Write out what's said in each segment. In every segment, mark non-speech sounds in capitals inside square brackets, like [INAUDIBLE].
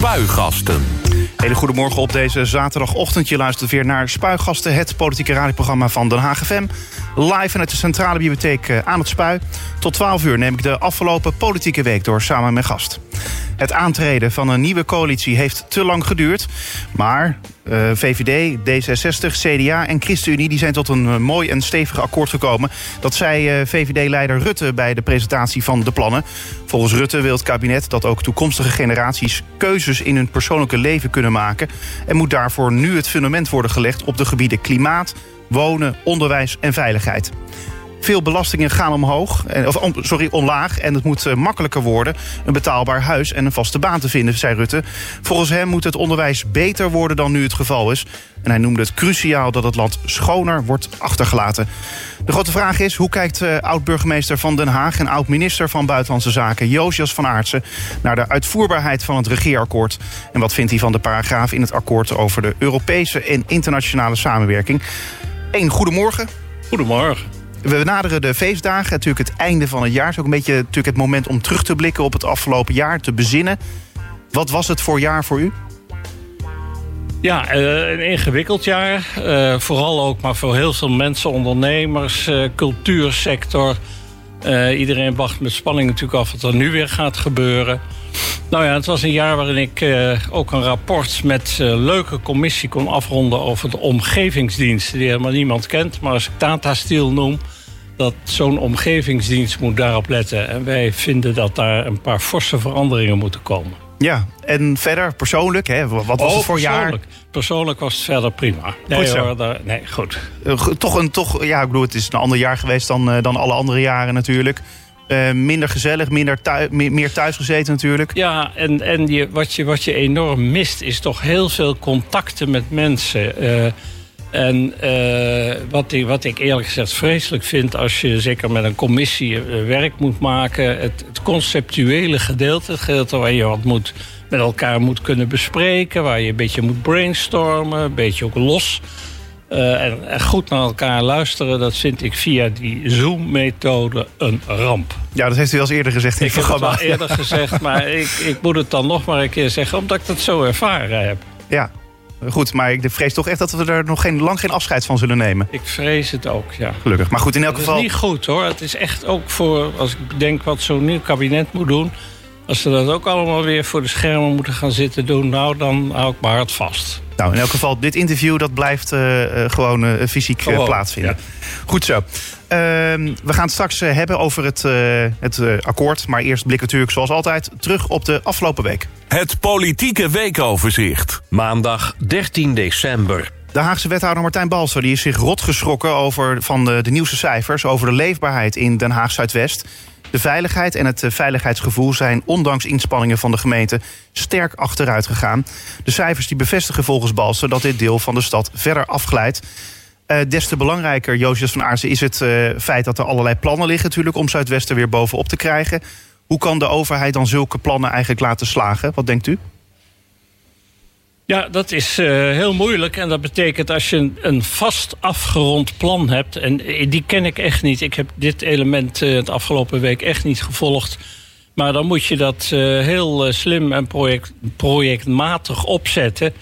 Spuigasten. Hele goedemorgen op deze zaterdagochtend. Je luistert weer naar Spuigasten, het politieke radioprogramma van Den Haag FM. Live vanuit de Centrale Bibliotheek eh, aan het Spui. Tot 12 uur neem ik de afgelopen politieke week door samen met gast. Het aantreden van een nieuwe coalitie heeft te lang geduurd. Maar VVD, D66, CDA en ChristenUnie die zijn tot een uh, mooi en stevig akkoord gekomen. Dat zei uh, VVD-leider Rutte bij de presentatie van de plannen. Volgens Rutte wil het kabinet dat ook toekomstige generaties keuzes in hun persoonlijke leven kunnen maken. En moet daarvoor nu het fundament worden gelegd op de gebieden klimaat, wonen, onderwijs en veiligheid. Veel belastingen gaan omhoog, of sorry, omlaag. En het moet uh, makkelijker worden een betaalbaar huis en een vaste baan te vinden, zei Rutte. Volgens hem moet het onderwijs beter worden dan nu het geval is. En hij noemde het cruciaal dat het land schoner wordt achtergelaten. De grote vraag is, hoe kijkt uh, oud-burgemeester van Den Haag... en oud-minister van Buitenlandse Zaken Josias van Aartsen... naar de uitvoerbaarheid van het regeerakkoord? En wat vindt hij van de paragraaf in het akkoord... over de Europese en internationale samenwerking? Eén, goedemorgen. Goedemorgen. We naderen de feestdagen, natuurlijk het einde van het jaar. Het is ook een beetje natuurlijk het moment om terug te blikken op het afgelopen jaar, te bezinnen. Wat was het voor jaar voor u? Ja, een ingewikkeld jaar. Uh, vooral ook maar voor heel veel mensen, ondernemers, uh, cultuursector. Uh, iedereen wacht met spanning natuurlijk af wat er nu weer gaat gebeuren. Nou ja, het was een jaar waarin ik ook een rapport met leuke commissie kon afronden over de omgevingsdienst. Die helemaal niemand kent, maar als ik Tata Steel noem, dat zo'n omgevingsdienst moet daarop letten. En wij vinden dat daar een paar forse veranderingen moeten komen. Ja, en verder persoonlijk, hè, wat was oh, het voor jaar? Persoonlijk was het verder prima. Nee, goed. Hoor, daar, nee, goed. Uh, toch een, toch, ja, ik bedoel, het is een ander jaar geweest dan, uh, dan alle andere jaren natuurlijk. Uh, minder gezellig, minder thuis, meer thuis gezeten natuurlijk. Ja, en, en je, wat, je, wat je enorm mist is toch heel veel contacten met mensen. En uh, wat, ik, wat ik eerlijk gezegd vreselijk vind... als je zeker met een commissie werk moet maken... Het, het, conceptuele gedeelte, het gedeelte waar je wat moet, met elkaar moet kunnen bespreken... waar je een beetje moet brainstormen, een beetje ook los... Uh, en, en, goed naar elkaar luisteren, dat vind ik via die Zoom-methode een ramp. Ja, dat heeft u al eens eerder gezegd in ik het programma. Ik heb het al eerder gezegd, maar [LAUGHS] ik, ik moet het dan nog maar een keer zeggen... omdat ik dat zo ervaren heb. Ja, Goed, maar ik vrees toch echt dat we er nog geen, lang geen afscheid van zullen nemen. Ik vrees het ook, ja. Gelukkig. Maar goed, in elk het geval... Het is niet goed, hoor. Het is echt ook voor, als ik denk wat zo'n nieuw kabinet moet doen... als ze dat ook allemaal weer voor de schermen moeten gaan zitten doen... nou, dan hou ik maar hard vast. Nou, in elk geval, dit interview dat blijft uh, uh, gewoon uh, fysiek Gewoon, plaatsvinden. ja. Goed zo. Ehm, we gaan het straks hebben over het, het akkoord. Maar eerst blikken we natuurlijk zoals altijd terug op de afgelopen week. Het politieke weekoverzicht. Maandag 13 december. De Haagse wethouder Martijn Balser die is zich rot geschrokken over, van de, de nieuwste cijfers... over de leefbaarheid in Den Haag Zuidwest. De veiligheid en het veiligheidsgevoel zijn ondanks inspanningen van de gemeente sterk achteruit gegaan. De cijfers die bevestigen volgens Balser dat dit deel van de stad verder afglijdt. Uh, des te belangrijker, Josias van Aartsen, is het uh, feit dat er allerlei plannen liggen natuurlijk om Zuidwesten weer bovenop te krijgen. Hoe kan de overheid dan zulke plannen eigenlijk laten slagen? Wat denkt u? Ja, dat is uh, heel moeilijk. En dat betekent als je een, een, vast afgerond plan hebt. En die ken ik echt niet. Ik heb dit element uh, het afgelopen week echt niet gevolgd. Maar dan moet je dat heel slim en project, projectmatig opzetten.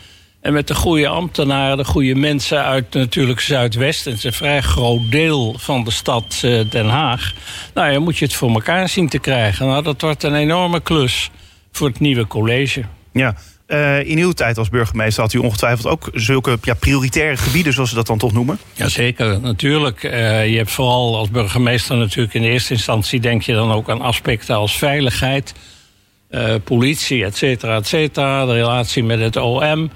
En met de goede ambtenaren, de goede mensen uit natuurlijk Zuidwest. Het is een vrij groot deel van de stad Den Haag. Nou ja, moet je het voor elkaar zien te krijgen. Nou, dat wordt een enorme klus voor het nieuwe college. Ja, uh, in uw tijd als burgemeester had u ongetwijfeld ook zulke ja, prioritaire gebieden, zoals ze dat dan toch noemen? Jazeker, natuurlijk. Uh, je hebt vooral als burgemeester natuurlijk in eerste instantie denk je dan ook aan aspecten als veiligheid, uh, politie, et cetera, et cetera, de relatie met het OM.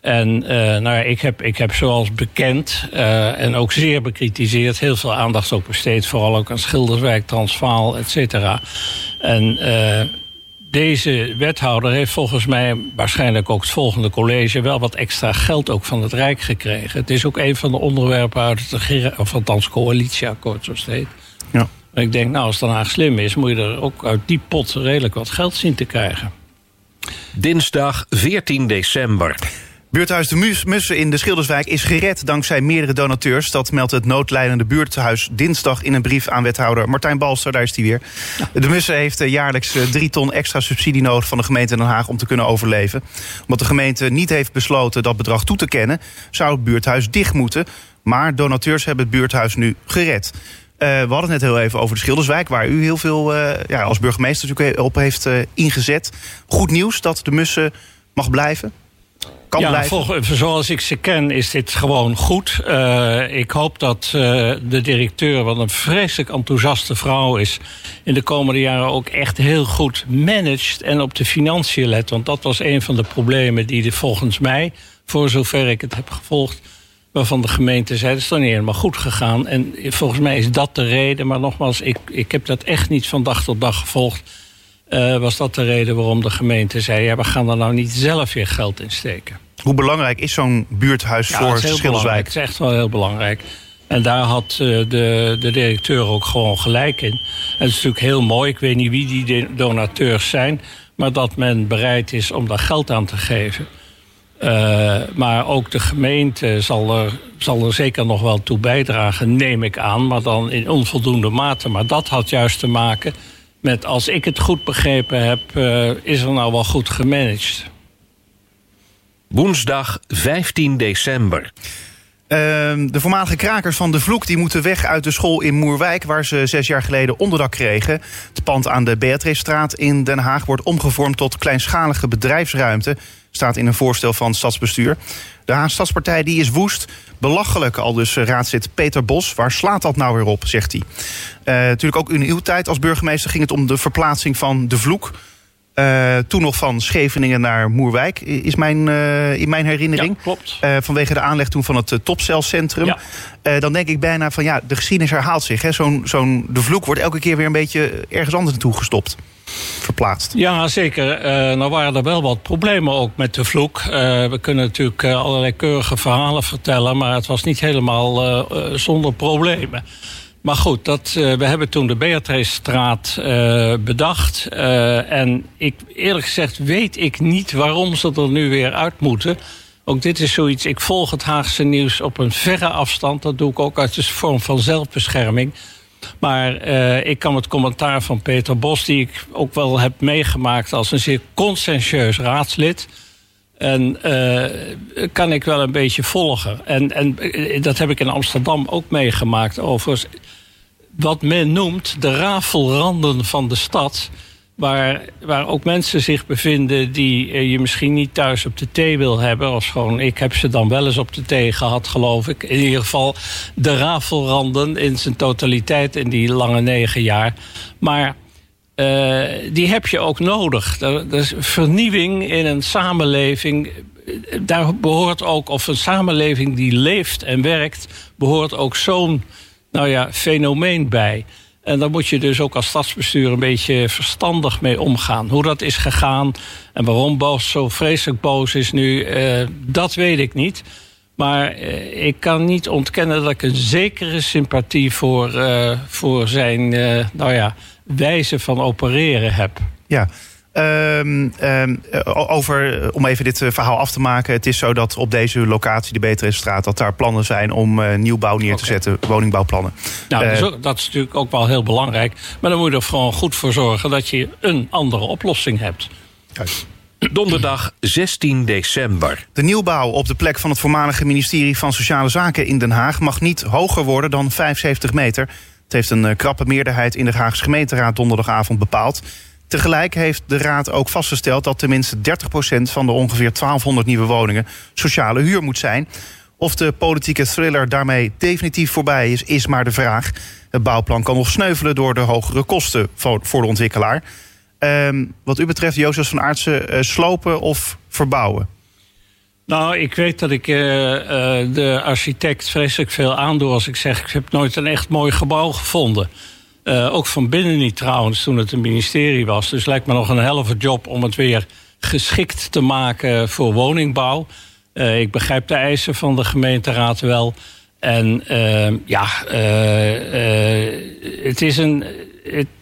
En nou, ik, heb, ik heb zoals bekend en ook zeer bekritiseerd heel veel aandacht ook besteed, vooral ook aan Schilderswijk, Transvaal, et cetera. En deze wethouder heeft volgens mij waarschijnlijk ook het volgende college wel wat extra geld ook van het Rijk gekregen. Het is ook een van de onderwerpen uit het of althans coalitieakkoord, zoals het heet. Ja. En ik denk, nou, als Den Haag slim is, moet je er ook uit die pot redelijk wat geld zien te krijgen. Dinsdag 14 december. Buurthuis De Mus- Mussen in de Schilderswijk is gered dankzij meerdere donateurs. Dat meldt het noodlijdende buurthuis dinsdag in een brief aan wethouder Martijn Balster. Daar is hij weer. De Mussen heeft eh, jaarlijks eh, drie ton extra subsidie nodig van de gemeente Den Haag om te kunnen overleven. Omdat de gemeente niet heeft besloten dat bedrag toe te kennen, zou het buurthuis dicht moeten. Maar donateurs hebben het buurthuis nu gered. Eh, we hadden het net heel even over de Schilderswijk, waar u heel veel ja, als burgemeester natuurlijk op heeft ingezet. Goed nieuws dat de Mussen mag blijven. Kan ja, blijven. volg- zoals ik ze ken is dit gewoon goed. Eh, ik hoop dat eh, de directeur, wat een vreselijk enthousiaste vrouw is... in de komende jaren ook echt heel goed managt en op de financiën let. Want dat was een van de problemen die er volgens mij, voor zover ik het heb gevolgd... waarvan de gemeente zei, dat is toch niet helemaal goed gegaan. En volgens mij is dat de reden. Maar nogmaals, ik, ik heb dat echt niet van dag tot dag gevolgd. Eh, was dat de reden waarom de gemeente zei... Ja, we gaan er nou niet zelf weer geld in steken. Hoe belangrijk is zo'n buurthuis Ja, voor. Schilderswijk? Het is echt wel heel belangrijk. En daar had eh, de, de directeur ook gewoon gelijk in. En het is natuurlijk heel mooi, ik weet niet wie die donateurs zijn... maar dat men bereid is om daar geld aan te geven. Eh, maar ook de gemeente zal er, zal er zeker nog wel toe bijdragen, neem ik aan... maar dan in onvoldoende mate. Maar dat had juist te maken met, als ik het goed begrepen heb... eh, is er nou wel goed gemanaged. Woensdag 15 december. Ehm, de voormalige krakers van De Vloek die moeten weg uit de school in Moerwijk... waar ze zes jaar geleden onderdak kregen. Het pand aan de Beatricestraat in Den Haag wordt omgevormd... tot kleinschalige bedrijfsruimte, staat in een voorstel van stadsbestuur. De Haagse Stadspartij die is woest. Belachelijk, al dus eh, raadslid Peter Bos. Waar slaat dat nou weer op, zegt hij. Eh, natuurlijk ook in uw tijd als burgemeester ging het om de verplaatsing van De Vloek... Eh, toen nog van Scheveningen naar Moerwijk, is mijn, eh, in mijn herinnering. Ja, klopt. Eh, vanwege de aanleg toen van het topcelcentrum. Ja. Dan denk ik bijna van ja, de geschiedenis herhaalt zich. hè. Zo'n zo'n de vloek wordt elke keer weer een beetje ergens anders naartoe gestopt. Verplaatst. Ja, zeker. Nou waren er wel wat problemen ook met de vloek. We kunnen natuurlijk allerlei keurige verhalen vertellen... maar het was niet helemaal zonder problemen. Maar goed, dat, eh, we hebben toen de Beatricestraat eh bedacht. Eh, en ik, eerlijk gezegd weet ik niet waarom ze er nu weer uit moeten. Ook dit is zoiets, ik volg het Haagse nieuws op een verre afstand. Dat doe ik ook uit de vorm van zelfbescherming. Maar ik kan het commentaar van Peter Bos, die ik ook wel heb meegemaakt als een zeer conscientieus raadslid. En kan ik wel een beetje volgen. En, en dat heb ik in Amsterdam ook meegemaakt. Overigens, wat men noemt de rafelranden van de stad. Waar, waar ook mensen zich bevinden die eh, je misschien niet thuis op de thee wil hebben. Of gewoon, ik heb ze dan wel eens op de thee gehad, geloof ik. In ieder geval de rafelranden in zijn totaliteit in die lange negen jaar. Maar eh, die heb je ook nodig. Is vernieuwing in een samenleving. Daar behoort ook, of een samenleving die leeft en werkt, behoort ook zo'n nou ja, fenomeen bij. En daar moet je dus ook als stadsbestuur een beetje verstandig mee omgaan. Hoe dat is gegaan en waarom Bos zo vreselijk boos is nu, eh, dat weet ik niet. Maar eh, ik kan niet ontkennen dat ik een zekere sympathie voor, eh, voor zijn nou ja, wijze van opereren heb. Ja. Ehm, ehm, eh, over, eh, om even dit eh, verhaal af te maken. Het is zo dat op deze locatie, de Beatricestraat... dat daar plannen zijn om eh, nieuwbouw neer te zetten. Woningbouwplannen. Nou, dat, is ook- dat is natuurlijk ook wel heel belangrijk. Maar dan moet je er gewoon goed voor zorgen dat je een andere oplossing hebt. Donderdag 16 december. De nieuwbouw op de plek van het voormalige ministerie van Sociale Zaken in Den Haag mag niet hoger worden dan 75 meter. Het heeft een krappe meerderheid in de Haagse gemeenteraad donderdagavond bepaald. Tegelijk heeft de raad ook vastgesteld dat tenminste 30% van de ongeveer 1200 nieuwe woningen sociale huur moet zijn. Of de politieke thriller daarmee definitief voorbij is, is maar de vraag. Het bouwplan kan nog sneuvelen door de hogere kosten voor de ontwikkelaar. Ehm, wat u betreft, Jozef van Aartsen, eh, slopen of verbouwen? Nou, ik weet dat ik eh, eh, de architect vreselijk veel aandoe als ik zeg... ik heb nooit een echt mooi gebouw gevonden. Eh, ook van binnen niet trouwens, toen het een ministerie was. Dus lijkt me nog een helft job om het weer geschikt te maken voor woningbouw. Eh, ik begrijp de eisen van de gemeenteraad wel. En eh, ja, eh, het, is een,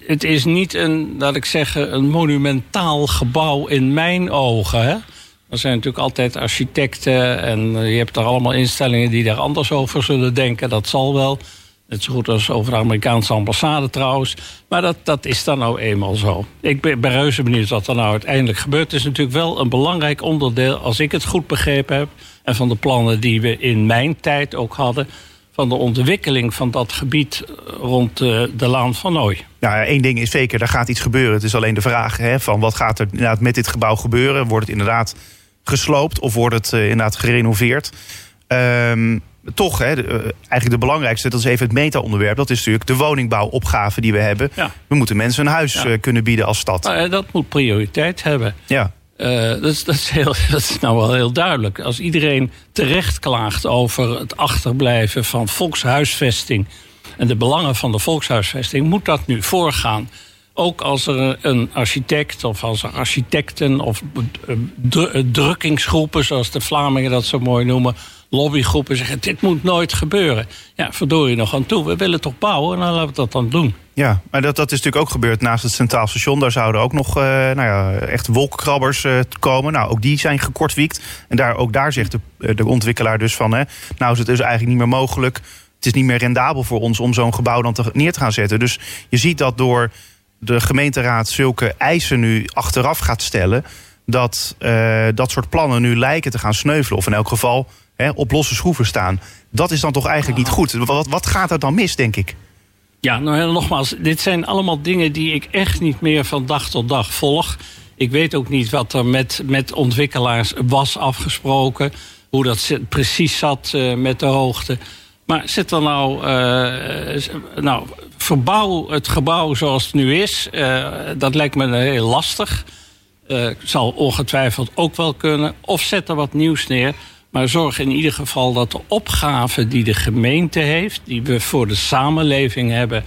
het, is niet een, laat ik zeggen, een monumentaal gebouw in mijn ogen. Hè? Er zijn natuurlijk altijd architecten en je hebt er allemaal instellingen die daar anders over zullen denken. Dat zal wel. Net zo goed als over de Amerikaanse ambassade trouwens. Maar dat, dat is dan nou eenmaal zo. Ik ben, ben reuze benieuwd wat er nou uiteindelijk gebeurt. Het is natuurlijk wel een belangrijk onderdeel, als ik het goed begrepen heb... en van de plannen die we in mijn tijd ook hadden... van de ontwikkeling van dat gebied rond de, de Laan van Nooy. Nou, één ding is zeker, er gaat iets gebeuren. Het is alleen de vraag hè, van wat gaat er inderdaad met dit gebouw gebeuren? Wordt het inderdaad gesloopt of wordt het uh, inderdaad gerenoveerd? Um, toch, hè, de, uh, eigenlijk de belangrijkste, dat is even het meta-onderwerp. Dat is natuurlijk de woningbouwopgave die we hebben. Ja. We moeten mensen een huis ja. uh, kunnen bieden als stad. Nou, dat moet prioriteit hebben. Ja. dat, is, dat, is heel, [LAUGHS] dat is nou wel heel duidelijk. Als iedereen terecht klaagt over het achterblijven van volkshuisvesting en de belangen van de volkshuisvesting, moet dat nu voorgaan. Ook als er een architect of als er architecten of drukkingsgroepen, zoals de Vlamingen dat zo mooi noemen, lobbygroepen zeggen: dit moet nooit gebeuren. Ja, verdorie nog aan toe. We willen toch bouwen en dan laten we dat dan doen. Ja, maar dat, dat is natuurlijk ook gebeurd naast het Centraal Station. Daar zouden ook nog uh, nou ja, echt wolkenkrabbers uh, komen. Nou, ook die zijn gekortwiekt. En daar, ook daar zegt de, de ontwikkelaar dus van... Hè, nou is het dus eigenlijk niet meer mogelijk. Het is niet meer rendabel voor ons om zo'n gebouw dan te, neer te gaan zetten. Dus je ziet dat door de gemeenteraad zulke eisen nu achteraf gaat stellen... dat dat soort plannen nu lijken te gaan sneuvelen. Of in elk geval hè, op losse schroeven staan. Dat is dan toch eigenlijk niet goed. Wat, wat gaat er dan mis, denk ik? Ja, nou nogmaals, dit zijn allemaal dingen die ik echt niet meer van dag tot dag volg. Ik weet ook niet wat er met, met ontwikkelaars was afgesproken. Hoe dat precies zat uh, met de hoogte. Maar zit er nou, uh, nou, verbouw het gebouw zoals het nu is. Uh, dat lijkt me heel lastig. Zal ongetwijfeld ook wel kunnen. Of zet er wat nieuws neer. Maar zorg in ieder geval dat de opgave die de gemeente heeft, die we voor de samenleving hebben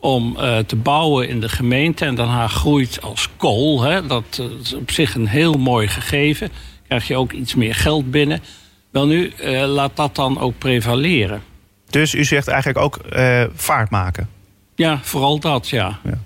om uh, te bouwen in de gemeente en daarna groeit als kool. Hè, dat is op zich een heel mooi gegeven. Krijg je ook iets meer geld binnen. Wel nu, uh, laat dat dan ook prevaleren. Dus u zegt eigenlijk ook uh, vaart maken? Ja, vooral dat, ja. ja.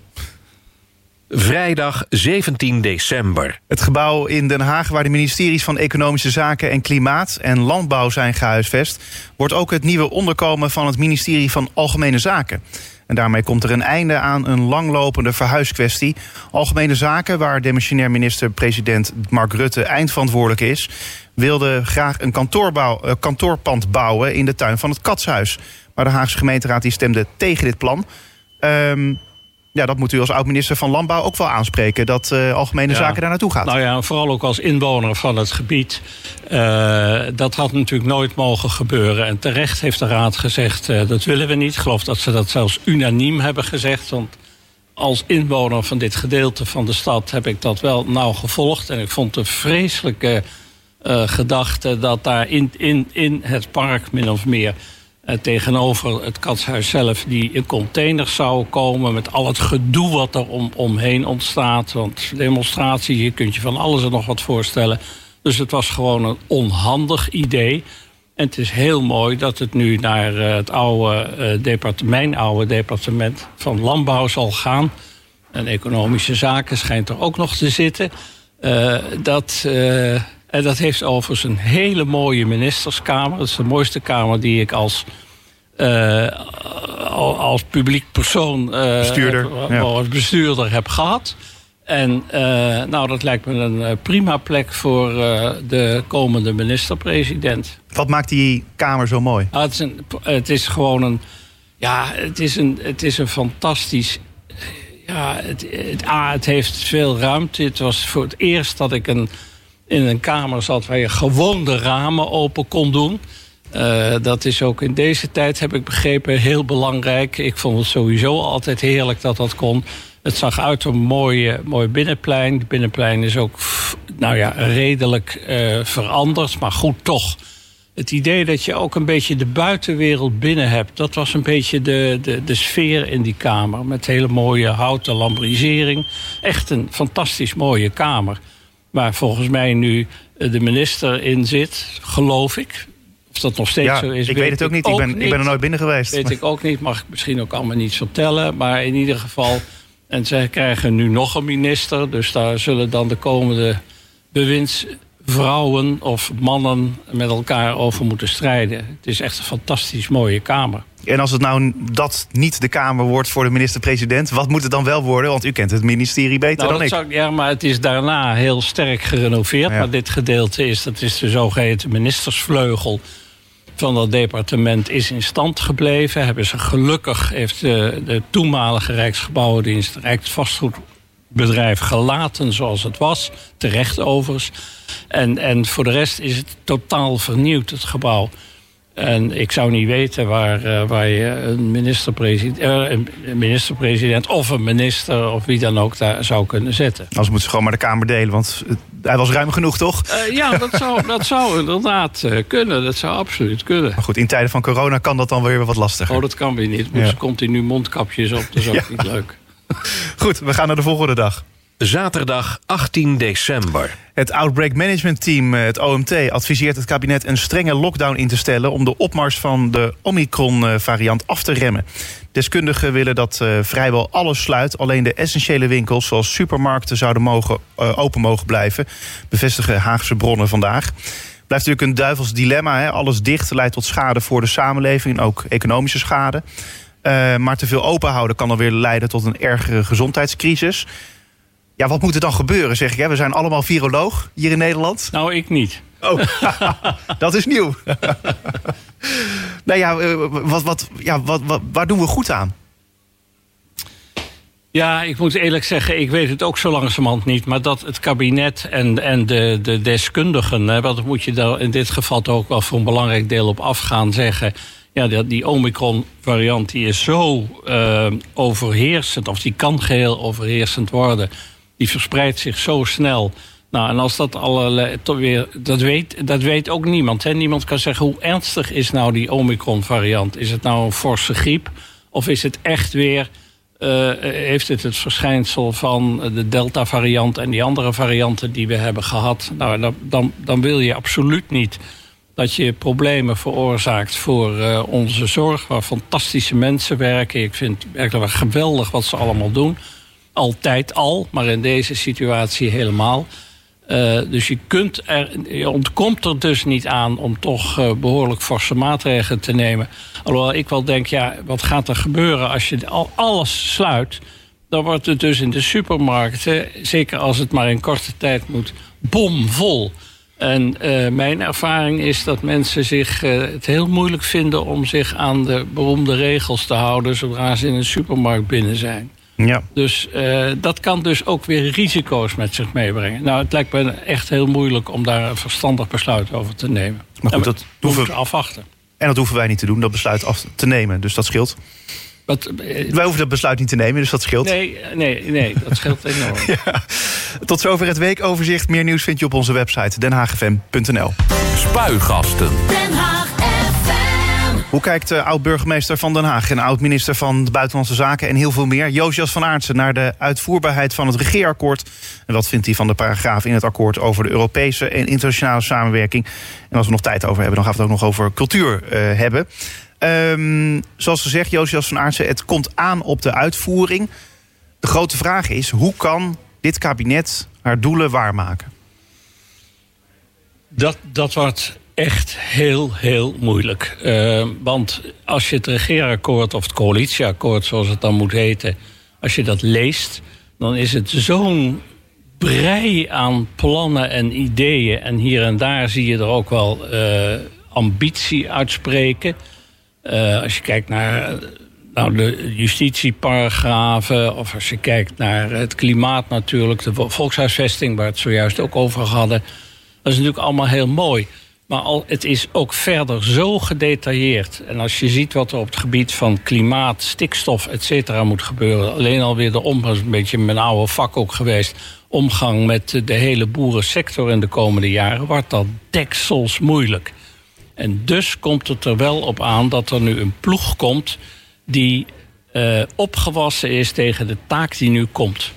Vrijdag 17 december. Het gebouw in Den Haag, waar de ministeries van Economische Zaken en Klimaat en Landbouw zijn gehuisvest, wordt ook het nieuwe onderkomen van het ministerie van Algemene Zaken. En daarmee komt er een einde aan een langlopende verhuiskwestie. Algemene Zaken, waar demissionair minister-president Mark Rutte eindverantwoordelijk is, wilde graag een kantoorbouw, uh, kantoorpand bouwen in de tuin van het Katshuis. Maar de Haagse gemeenteraad die stemde tegen dit plan. Um, ja, dat moet u als oud-minister van Landbouw ook wel aanspreken... dat uh, Algemene ja. Zaken daar naartoe gaat. Nou ja, vooral ook als inwoner van het gebied. Uh, dat had natuurlijk nooit mogen gebeuren. En terecht heeft de Raad gezegd, uh, dat willen we niet. Ik geloof dat ze dat zelfs unaniem hebben gezegd. Want als inwoner van dit gedeelte van de stad... heb ik dat wel nauw gevolgd. En ik vond een vreselijke gedachte... dat daar in, in, in het park min of meer tegenover het katshuis zelf die in containers zou komen... met al het gedoe wat er om, omheen ontstaat. Want demonstraties, je kunt je van alles en nog wat voorstellen. Dus het was gewoon een onhandig idee. En het is heel mooi dat het nu naar uh, het oude uh, departement, mijn oude departement van Landbouw zal gaan. En economische zaken schijnt er ook nog te zitten. dat... En dat heeft overigens een hele mooie ministerskamer. Dat is de mooiste kamer die ik als, uh, als publiek persoon... Uh, bestuurder. Heb, ja. als bestuurder heb gehad. En uh, nou, dat lijkt me een prima plek voor de komende minister-president. Wat maakt die kamer zo mooi? Ah, het, is een, het is gewoon een... Ja, het is een, het is een fantastisch... Ja, het, het, ah, het heeft veel ruimte. Het was voor het eerst dat ik een in een kamer zat waar je gewoon de ramen open kon doen. Uh, dat is ook in deze tijd, heb ik begrepen, heel belangrijk. Ik vond het sowieso altijd heerlijk dat dat kon. Het zag uit een mooi, mooi binnenplein. Het binnenplein is ook nou ja, redelijk uh, veranderd, maar goed toch. Het idee dat je ook een beetje de buitenwereld binnen hebt... dat was een beetje de, de, de sfeer in die kamer. Met hele mooie houten lambrisering. Echt een fantastisch mooie kamer waar volgens mij nu eh, de minister in zit, geloof ik. Of dat nog steeds ja, zo is. Ik weet het ook niet. Ik ben, niet. ik ben er nooit binnen geweest. Weet ik ook niet. Mag ik misschien ook allemaal niet vertellen. Maar in ieder geval. En zij krijgen nu nog een minister. Dus daar zullen dan de komende bewinds vrouwen of mannen met elkaar over moeten strijden. Het is echt een fantastisch mooie Kamer. En als het nou dat niet de Kamer wordt voor de minister-president, wat moet het dan wel worden? Want u kent het ministerie beter Nou, dan ik. zou- ja, maar het is daarna heel sterk gerenoveerd. Ja. Maar dit gedeelte is, dat is de zogeheten ministersvleugel van dat departement is in stand gebleven. Hebben ze gelukkig, heeft de, de toenmalige Rijksgebouwendienst, Rijksvastgoedbedrijf gelaten zoals het was. Terecht overigens. En, en voor de rest is het totaal vernieuwd, het gebouw. En ik zou niet weten waar, eh, waar je een minister-president, eh, een minister-president of een minister of wie dan ook daar zou kunnen zetten. Anders moeten ze gewoon maar de Kamer delen, want hij was ruim genoeg, toch? Eh, ja, dat zou, dat zou inderdaad eh, kunnen. Dat zou absoluut kunnen. Maar goed, in tijden van corona kan dat dan weer wat lastiger. Oh, dat kan weer niet. Moet Ja. ze continu mondkapjes op, dat is ook [LAUGHS] niet leuk. [LAUGHS] Goed, we gaan naar de volgende dag. Zaterdag 18 december. Het Outbreak Management Team, eh, het OMT, adviseert het kabinet een strenge lockdown in te stellen om de opmars van de Omicron-variant af te remmen. Deskundigen willen dat eh, vrijwel alles sluit. Alleen de essentiële winkels, zoals supermarkten, zouden mogen, eh, open mogen blijven. Bevestigen Haagse bronnen vandaag. Blijft natuurlijk een duivels dilemma. Hè? Alles dicht leidt tot schade voor de samenleving en ook economische schade. Eh, maar te veel open houden kan dan weer leiden tot een ergere gezondheidscrisis. Ja, wat moet er dan gebeuren, zeg ik? Hè? We zijn allemaal viroloog hier in Nederland. Nou, ik niet. Oh, [LAUGHS] dat is nieuw. [LAUGHS] nou ja, eh, wat, wat, ja wat, wat, waar doen we goed aan? Ja, ik moet eerlijk zeggen, ik weet het ook zo langzamerhand niet. Maar dat het kabinet en, en de, de deskundigen, hè, wat moet je daar in dit geval ook wel voor een belangrijk deel op afgaan zeggen. Ja, die, Omicron-variant die is zo eh, overheersend, of die kan geheel overheersend worden. Die verspreidt zich zo snel. Nou, en als dat allerlei, toch weer, dat weet, dat weet ook niemand. Hè? Niemand kan zeggen hoe ernstig is nou die Omicron-variant. Is het nou een forse griep? Of is het echt weer eh, heeft het het verschijnsel van de Delta-variant en die andere varianten die we hebben gehad. Nou, dan, dan, dan wil je absoluut niet dat je problemen veroorzaakt voor eh, onze zorg, waar fantastische mensen werken. Ik vind het wel geweldig wat ze allemaal doen. Altijd al, maar in deze situatie helemaal. Eh, dus je, kunt er, je ontkomt er dus niet aan om toch eh, behoorlijk forse maatregelen te nemen. Alhoewel ik wel denk, ja, wat gaat er gebeuren als je al alles sluit? Dan wordt het dus in de supermarkten, zeker als het maar in korte tijd moet, bomvol. En eh, mijn ervaring is dat mensen zich eh, het heel moeilijk vinden om zich aan de beroemde regels te houden zodra ze in een supermarkt binnen zijn. Ja. Dus eh, dat kan dus ook weer risico's met zich meebrengen. Nou, het lijkt me echt heel moeilijk om daar een verstandig besluit over te nemen. Maar goed, Ja, dat we hoeven- moeten afwachten. En dat hoeven wij niet te doen, dat besluit af te nemen. Dus dat scheelt. Wat, Wij hoeven dat besluit niet te nemen, dus dat scheelt. nee, nee, nee, dat scheelt [LAUGHS] enorm. Tot zover het weekoverzicht. Meer nieuws vind je op onze website denhaagfm.nl. Spuigasten. Den Haag FM. Hoe kijkt de oud-burgemeester van Den Haag en oud-minister van Buitenlandse Zaken en heel veel meer, Josias van Aartsen, naar de uitvoerbaarheid van het regeerakkoord? En wat vindt hij van de paragraaf in het akkoord over de Europese en internationale samenwerking? En als we nog tijd over hebben, dan gaan we het ook nog over cultuur eh, hebben. Ehm, zoals gezegd, Josias van Aartsen, het komt aan op de uitvoering. De grote vraag is, hoe kan dit kabinet haar doelen waarmaken? Dat, dat wordt echt heel, heel moeilijk. Eh, want als je het regeerakkoord of het coalitieakkoord, zoals het dan moet heten, als je dat leest, dan is het zo'n brei aan plannen en ideeën. En hier en daar zie je er ook wel eh, ambitie uitspreken. Eh, als je kijkt naar nou, de justitieparagrafen, of als je kijkt naar het klimaat natuurlijk, de vo- volkshuisvesting, waar we het zojuist ook over hadden. Dat is natuurlijk allemaal heel mooi. Maar al, het is ook verder zo gedetailleerd. En als je ziet wat er op het gebied van klimaat, stikstof, et cetera moet gebeuren. Alleen alweer de omgang, een beetje mijn oude vak ook geweest. Omgang met de hele boerensector in de komende jaren. Wordt dat deksels moeilijk. En dus komt het er wel op aan dat er nu een ploeg komt. Die eh, opgewassen is tegen de taak die nu komt.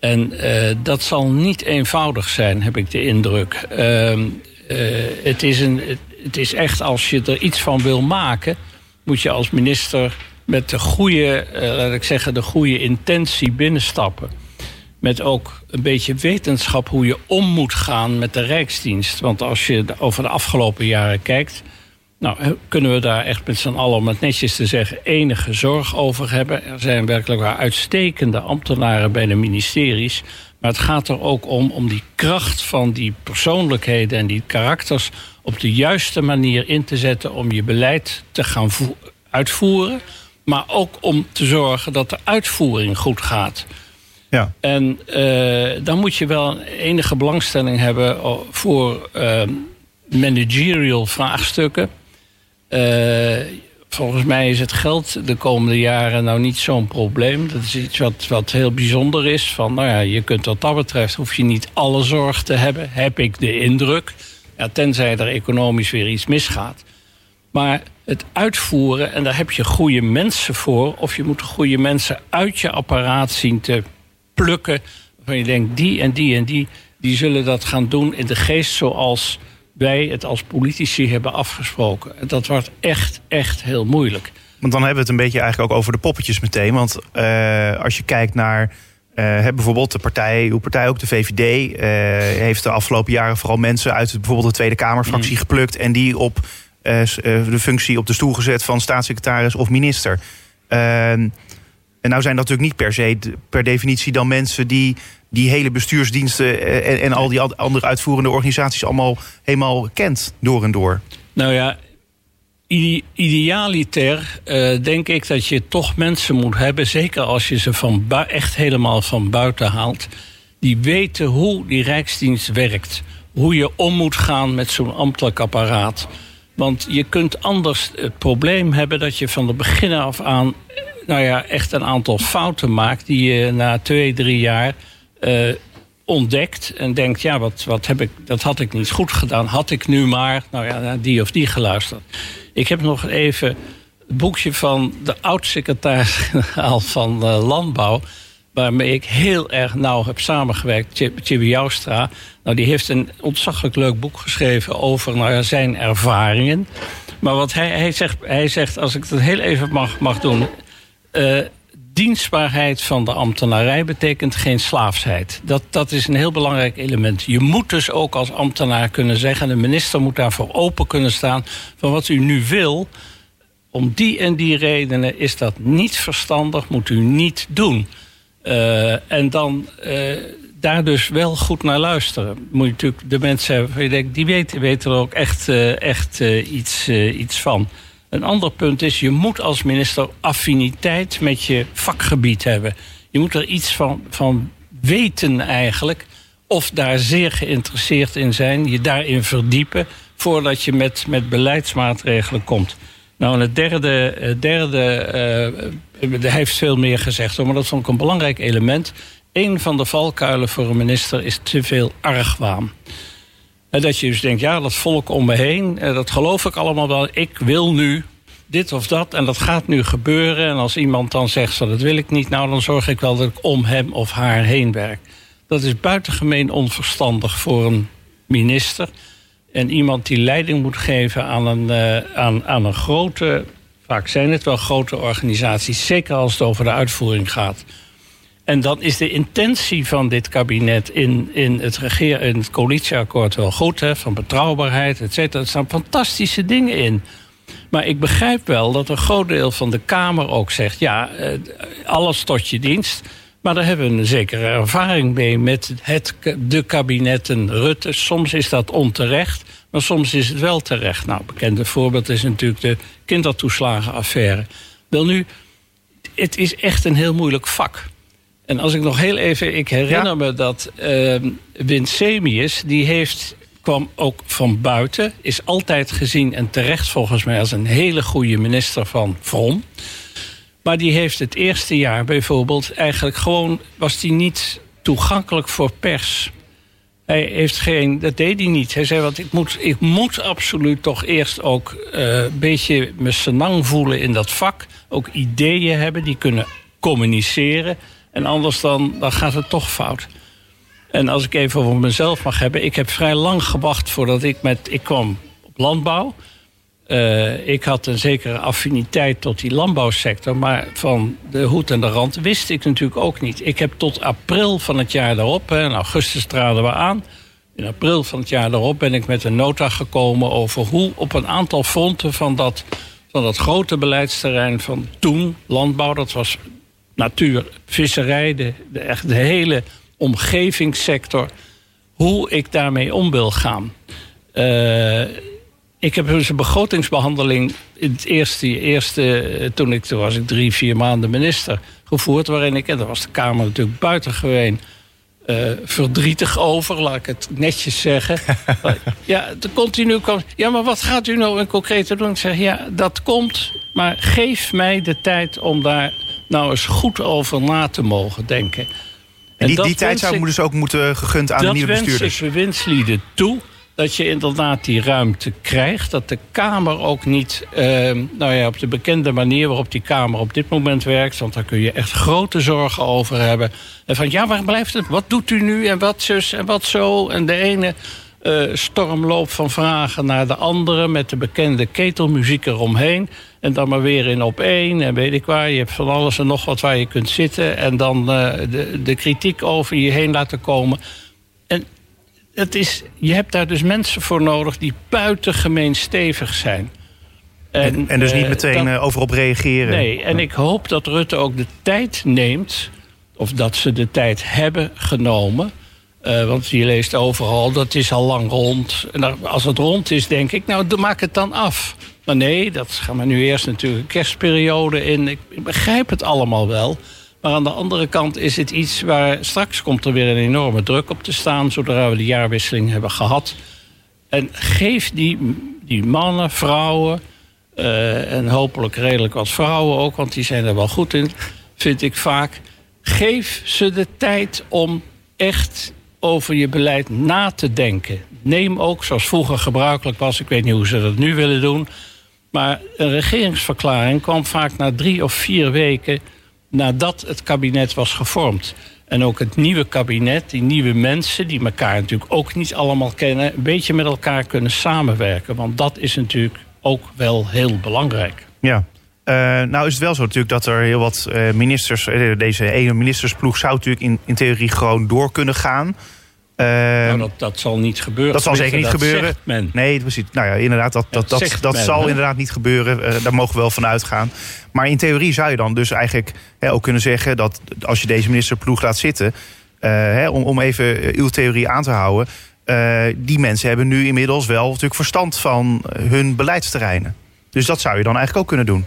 En eh, dat zal niet eenvoudig zijn, heb ik de indruk. Ehm, eh, het, is een, het, is echt, als je er iets van wil maken, moet je als minister met de goede, laat ik zeggen, de goede intentie binnenstappen. met ook een beetje wetenschap hoe je om moet gaan met de Rijksdienst. Want als je over de afgelopen jaren kijkt, nou, kunnen we daar echt met z'n allen, om het netjes te zeggen, enige zorg over hebben. Er zijn werkelijk waar uitstekende ambtenaren bij de ministeries. Maar het gaat er ook om, om die kracht van die persoonlijkheden en die karakters op de juiste manier in te zetten om je beleid te gaan uitvoeren. Maar ook om te zorgen dat de uitvoering goed gaat. Ja. En uh, dan moet je wel enige belangstelling hebben voor uh, managerial vraagstukken. Uh, volgens mij is het geld de komende jaren nou niet zo'n probleem. Dat is iets wat, wat heel bijzonder is. Van, nou ja, je kunt wat dat betreft hoef je niet alle zorg te hebben, heb ik de indruk. Tenzij er economisch weer iets misgaat. Maar het uitvoeren, en daar heb je goede mensen voor, of je moet goede mensen uit je apparaat zien te plukken. Waarvan je denkt, die en die en die, die zullen dat gaan doen in de geest zoals wij het als politici hebben afgesproken. En dat wordt echt, echt heel moeilijk. Want dan hebben we het een beetje eigenlijk ook over de poppetjes meteen. Want uh, als je kijkt naar uh, bijvoorbeeld de partij, uw partij ook, de VVD, uh, heeft de afgelopen jaren vooral mensen uit bijvoorbeeld de Tweede Kamerfractie mm. geplukt en die op de functie op de stoel gezet van staatssecretaris of minister. En nou zijn dat natuurlijk niet per se per definitie dan mensen die die hele bestuursdiensten en, en al die andere uitvoerende organisaties allemaal helemaal kent door en door. Nou ja, idealiter uh, denk ik dat je toch mensen moet hebben, zeker als je ze van echt helemaal van buiten haalt, die weten hoe die Rijksdienst werkt. Hoe je om moet gaan met zo'n ambtelijk apparaat. Want je kunt anders het probleem hebben dat je van de begin af aan nou ja, echt een aantal fouten maakt die je na twee, drie jaar uh, ontdekt en denkt, ja, wat, wat heb ik, dat had ik niet goed gedaan. Had ik nu maar, nou ja, naar die of die geluisterd. Ik heb nog even het boekje van de oud-secretaris-generaal van uh, Landbouw waarmee ik heel erg nauw heb samengewerkt, Chibi Joustra. Nou, die heeft een ontzaglijk leuk boek geschreven over nou ja, zijn ervaringen. Maar wat hij, hij, zegt, hij zegt, als ik dat heel even mag, mag doen... Uh, dienstbaarheid van de ambtenarij betekent geen slaafsheid. Dat, dat is een heel belangrijk element. Je moet dus ook als ambtenaar kunnen zeggen... de minister moet daarvoor open kunnen staan... van wat u nu wil, om die en die redenen is dat niet verstandig... moet u niet doen. Uh, en dan uh, daar dus wel goed naar luisteren. Moet je natuurlijk de mensen hebben... Die weten, weten er ook echt, echt iets, iets van... Een ander punt is, je moet als minister affiniteit met je vakgebied hebben. Je moet er iets van, van weten eigenlijk. Of daar zeer geïnteresseerd in zijn, je daarin verdiepen... voordat je met, met beleidsmaatregelen komt. Nou, en het derde, derde uh, hij heeft veel meer gezegd... maar dat vond ik een belangrijk element. Een van de valkuilen voor een minister is te veel argwaan. En dat je dus denkt, ja, dat volk om me heen, eh, dat geloof ik allemaal wel. Ik wil nu dit of dat en dat gaat nu gebeuren. En als iemand dan zegt, zo, dat wil ik niet, nou dan zorg ik wel dat ik om hem of haar heen werk. Dat is buitengemeen onverstandig voor een minister. En iemand die leiding moet geven aan een, uh, aan, aan een grote, vaak zijn het wel grote organisaties, zeker als het over de uitvoering gaat. En dan is de intentie van dit kabinet in, in, het, regeer, coalitieakkoord wel goed, hè, van betrouwbaarheid, et cetera. Er staan fantastische dingen in. Maar ik begrijp wel dat een groot deel van de Kamer ook zegt: ja, eh, alles tot je dienst. Maar daar hebben we een zekere ervaring mee met het, de kabinetten Rutte. Soms is dat onterecht, maar soms is het wel terecht. Nou, bekende voorbeeld is natuurlijk de kindertoeslagenaffaire. Wel nu, het is echt een heel moeilijk vak. En als ik nog heel even, ik herinner me dat uh, Winsemius, die heeft, kwam ook van buiten, is altijd gezien en terecht volgens mij als een hele goede minister van Vrom. Maar die heeft het eerste jaar bijvoorbeeld eigenlijk gewoon, was die niet toegankelijk voor pers. Hij heeft geen, dat deed hij niet. Hij zei, want ik moet, ik moet absoluut toch eerst ook uh, een beetje me senang voelen in dat vak. Ook ideeën hebben die kunnen communiceren. En anders dan, dan gaat het toch fout. En als ik even over mezelf mag hebben. Ik heb vrij lang gewacht voordat ik met... Ik kwam op landbouw. Eh, ik had een zekere affiniteit tot die landbouwsector, maar van de hoed en de rand wist ik natuurlijk ook niet. Ik heb tot april van het jaar daarop, in augustus traden we aan. In april van het jaar daarop ben ik met een nota gekomen over hoe op een aantal fronten van dat, van dat grote beleidsterrein van toen, landbouw, dat was natuur, visserij, de, de, echt de hele omgevingssector, hoe ik daarmee om wil gaan. Eh, ik heb dus een begrotingsbehandeling in het eerste, eerste eh, toen ik toen was ik drie, vier maanden minister gevoerd, waarin ik, en daar was de Kamer natuurlijk buitengewoon eh verdrietig over, laat ik het netjes zeggen. [LAUGHS] ja, de continu kwam. Ja, maar wat gaat u nou in concrete doen? Ik zeg ja, dat komt, maar geef mij de tijd om daar nou eens goed over na te mogen denken. En die, dat die tijd wens zou ik- dus ook moeten gegund aan de dat nieuwe wens bestuurders. ik bewindslieden toe. Dat je inderdaad die ruimte krijgt. Dat de Kamer ook niet, eh, nou ja, op de bekende manier waarop die Kamer op dit moment werkt. Want daar kun je echt grote zorgen over hebben. En van ja, waar blijft het? Wat doet u nu? En wat zus en wat zo? En de ene eh, stormloop van vragen naar de andere. Met de bekende ketelmuziek eromheen. En dan maar weer in op één. En weet ik waar. Je hebt van alles en nog wat waar je kunt zitten. En dan eh, de, de kritiek over je heen laten komen. En het is, je hebt daar dus mensen voor nodig die buitengemeen stevig zijn. En, en dus niet eh, meteen dat- eh, overop reageren. Nee, en ik hoop dat Rutte ook de tijd neemt, of dat ze de tijd hebben genomen. Eh, want je leest overal, dat is al lang rond. En als het rond is, denk ik, nou, maak het dan af. Maar nee, dat gaan we nu eerst natuurlijk een kerstperiode in. Ik, ik begrijp het allemaal wel. Maar aan de andere kant is het iets waar straks komt er weer een enorme druk op te staan, zodra we de jaarwisseling hebben gehad. En geef die, die mannen, vrouwen, eh, en hopelijk redelijk wat vrouwen ook, want die zijn er wel goed in, vind ik vaak. Geef ze de tijd om echt over je beleid na te denken. Neem ook, zoals vroeger gebruikelijk was, ik weet niet hoe ze dat nu willen doen. Maar een regeringsverklaring kwam vaak na drie of vier weken nadat het kabinet was gevormd. En ook het nieuwe kabinet, die nieuwe mensen, die elkaar natuurlijk ook niet allemaal kennen, een beetje met elkaar kunnen samenwerken. Want dat is natuurlijk ook wel heel belangrijk. Ja. Eh, nou is het wel zo natuurlijk dat er heel wat eh, ministers... eh, deze ene ministersploeg zou natuurlijk in, in theorie gewoon door kunnen gaan. Eh, nou, dat, dat zal niet gebeuren. dat zal zeker niet dat gebeuren. Men. Nee, precies. Nou ja, inderdaad, dat, dat, dat, dat men, zal inderdaad niet gebeuren. Daar mogen we wel van uitgaan. Maar in theorie zou je dan dus eigenlijk hè, ook kunnen zeggen... dat als je deze ministerploeg laat zitten... hè, om, om even uw theorie aan te houden... die mensen hebben nu inmiddels wel natuurlijk verstand van hun beleidsterreinen. Dus dat zou je dan eigenlijk ook kunnen doen.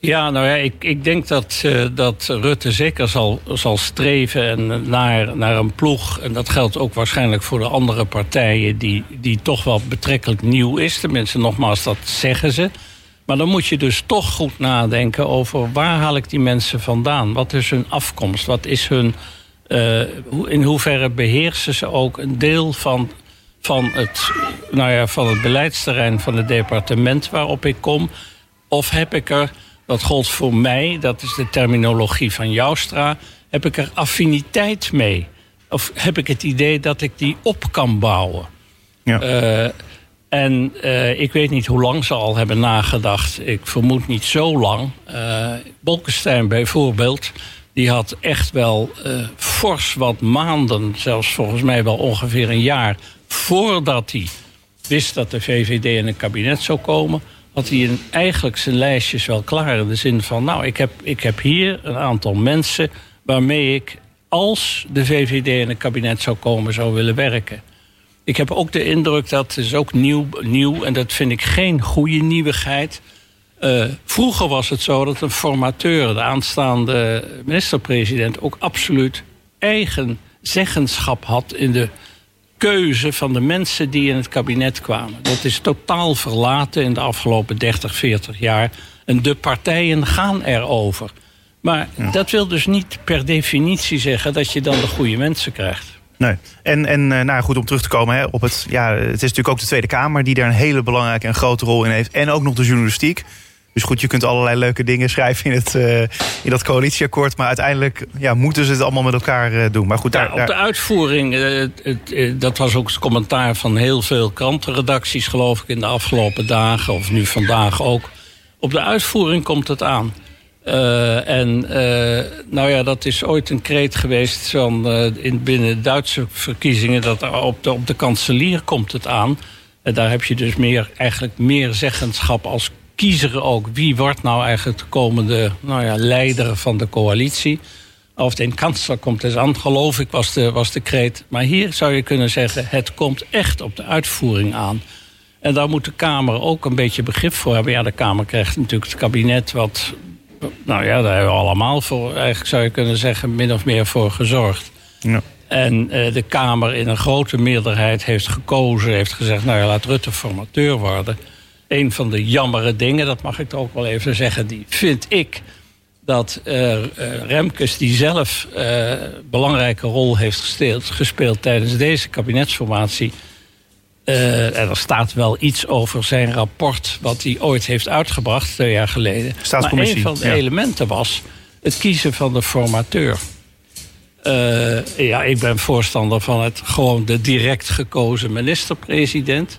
Ja, nou ja, ik, ik denk dat, eh, dat Rutte zeker zal, zal streven en naar, naar een ploeg. En dat geldt ook waarschijnlijk voor de andere partijen, die, die toch wel betrekkelijk nieuw is. Tenminste, nogmaals, dat zeggen ze. Maar dan moet je dus toch goed nadenken over waar haal ik die mensen vandaan? Wat is hun afkomst? Wat is hun. eh, in hoeverre beheersen ze ook een deel van, van, het, nou ja, van het beleidsterrein van het departement waarop ik kom? Of heb ik er, dat gold voor mij, dat is de terminologie van Joustra, heb ik er affiniteit mee? Of heb ik het idee dat ik die op kan bouwen? Ja. Eh, en eh, ik weet niet hoe lang ze al hebben nagedacht. Ik vermoed niet zo lang. Eh Bolkestein bijvoorbeeld, die had echt wel fors wat maanden, zelfs volgens mij wel ongeveer een jaar, voordat hij wist dat de VVD in een kabinet zou komen, had hij een, eigenlijk zijn lijstjes wel klaar. In de zin van, nou, ik heb, ik heb hier een aantal mensen waarmee ik, als de VVD in een kabinet zou komen, zou willen werken. Ik heb ook de indruk dat is ook nieuw, nieuw en dat vind ik geen goede nieuwigheid. Eh, vroeger was het zo dat een formateur, de aanstaande minister-president, ook absoluut eigen zeggenschap had in de keuze van de mensen die in het kabinet kwamen. Dat is totaal verlaten in de afgelopen 30, 40 jaar. En de partijen gaan erover. Maar dat wil dus niet per definitie zeggen dat je dan de goede mensen krijgt. Nee. En, en eh, nou goed, om terug te komen hè, op het. Ja, het is natuurlijk ook de Tweede Kamer die daar een hele belangrijke en grote rol in heeft. En ook nog de journalistiek. Dus goed, je kunt allerlei leuke dingen schrijven in, het, eh, in dat coalitieakkoord. Maar uiteindelijk ja, moeten ze het allemaal met elkaar eh, doen. Maar goed, daar, Ja, op de uitvoering, eh, dat was ook het commentaar van heel veel krantenredacties, geloof ik, in de afgelopen dagen, of nu vandaag ook. Op de uitvoering komt het aan. En nou ja, dat is ooit een kreet geweest van, eh, in, binnen Duitse verkiezingen. Dat op, de, op de kanselier komt het aan. En daar heb je dus meer, eigenlijk meer zeggenschap als kiezer ook. Wie wordt nou eigenlijk de komende nou ja, leider van de coalitie? Of den kansler komt es aan, geloof ik, was de, was de kreet. Maar hier zou je kunnen zeggen, het komt echt op de uitvoering aan. En daar moet de Kamer ook een beetje begrip voor hebben. Ja, de Kamer krijgt natuurlijk het kabinet wat... Nou ja, daar hebben we allemaal voor, eigenlijk zou je kunnen zeggen, min of meer voor gezorgd. Ja. En eh, de Kamer in een grote meerderheid heeft gekozen, heeft gezegd... nou ja, laat Rutte formateur worden. Een van de jammere dingen, dat mag ik ook wel even zeggen... die vind ik dat eh, Remkes, die zelf eh belangrijke rol heeft gespeeld, gespeeld tijdens deze kabinetsformatie... en er staat wel iets over zijn rapport... wat hij ooit heeft uitgebracht, twee jaar geleden. Maar een van de ja. elementen was het kiezen van de formateur. Ja, ik ben voorstander van het gewoon de direct gekozen minister-president.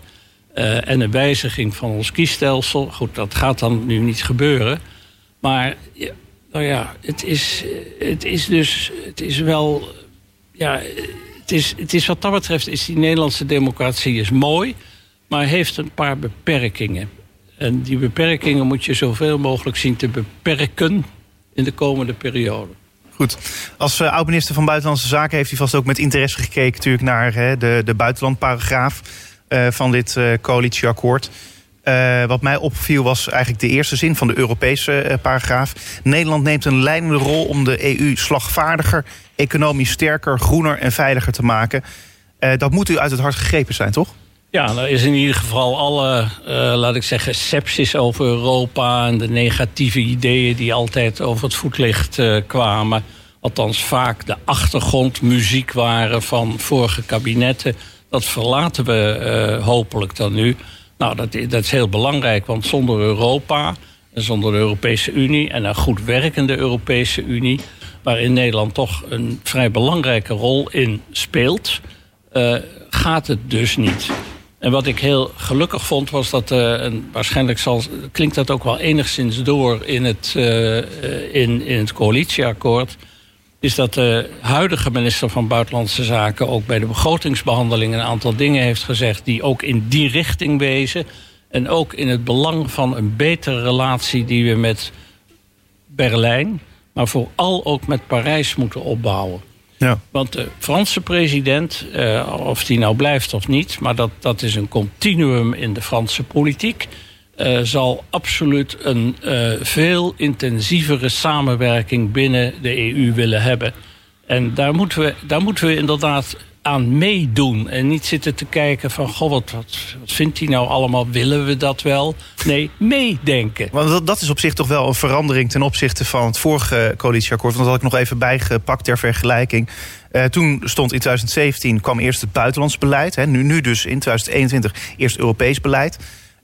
Eh, en een wijziging van ons kiesstelsel. Goed, dat gaat dan nu niet gebeuren. Maar nou ja, het is, het is dus. Het is wel. Ja, het is, het is wat dat betreft is die Nederlandse democratie is mooi, maar heeft een paar beperkingen. En die beperkingen moet je zoveel mogelijk zien te beperken in de komende periode. Goed. Als eh, oud-minister van Buitenlandse Zaken heeft hij vast ook met interesse gekeken natuurlijk naar hè, de, de buitenlandparagraaf eh, van dit eh, coalitieakkoord. Eh, wat mij opviel was eigenlijk de eerste zin van de Europese eh, paragraaf. Nederland neemt een leidende rol om de EU slagvaardiger, economisch sterker, groener en veiliger te maken. Eh, dat moet u uit het hart gegrepen zijn, toch? Ja, er is in ieder geval alle, eh, laat ik zeggen, sepsis over Europa en de negatieve ideeën die altijd over het voetlicht eh, kwamen. Althans, vaak de achtergrondmuziek waren van vorige kabinetten. Dat verlaten we eh, hopelijk dan nu. Nou, dat, dat is heel belangrijk, want zonder Europa, en zonder de Europese Unie en een goed werkende Europese Unie, waarin Nederland toch een vrij belangrijke rol in speelt, eh, gaat het dus niet. En wat ik heel gelukkig vond, was dat, eh, en waarschijnlijk zal, klinkt dat ook wel enigszins door in het, in, in het coalitieakkoord, is dat de huidige minister van Buitenlandse Zaken ook bij de begrotingsbehandeling een aantal dingen heeft gezegd die ook in die richting wezen. En ook in het belang van een betere relatie die we met Berlijn, maar vooral ook met Parijs moeten opbouwen. Ja. Want de Franse president, eh, of die nou blijft of niet, maar dat, dat is een continuum in de Franse politiek, eh, zal absoluut een eh, veel intensievere samenwerking binnen de EU willen hebben. En daar moeten we, daar moeten we inderdaad aan meedoen. En niet zitten te kijken van, goh, wat, wat, vindt hij nou allemaal? Willen we dat wel? Nee, meedenken. Want dat, dat is op zich toch wel een verandering ten opzichte van het vorige coalitieakkoord. Want dat had ik nog even bijgepakt ter vergelijking. Eh, toen stond in 2017 kwam eerst het buitenlands beleid. Hè, nu, nu dus in 2021 eerst Europees beleid.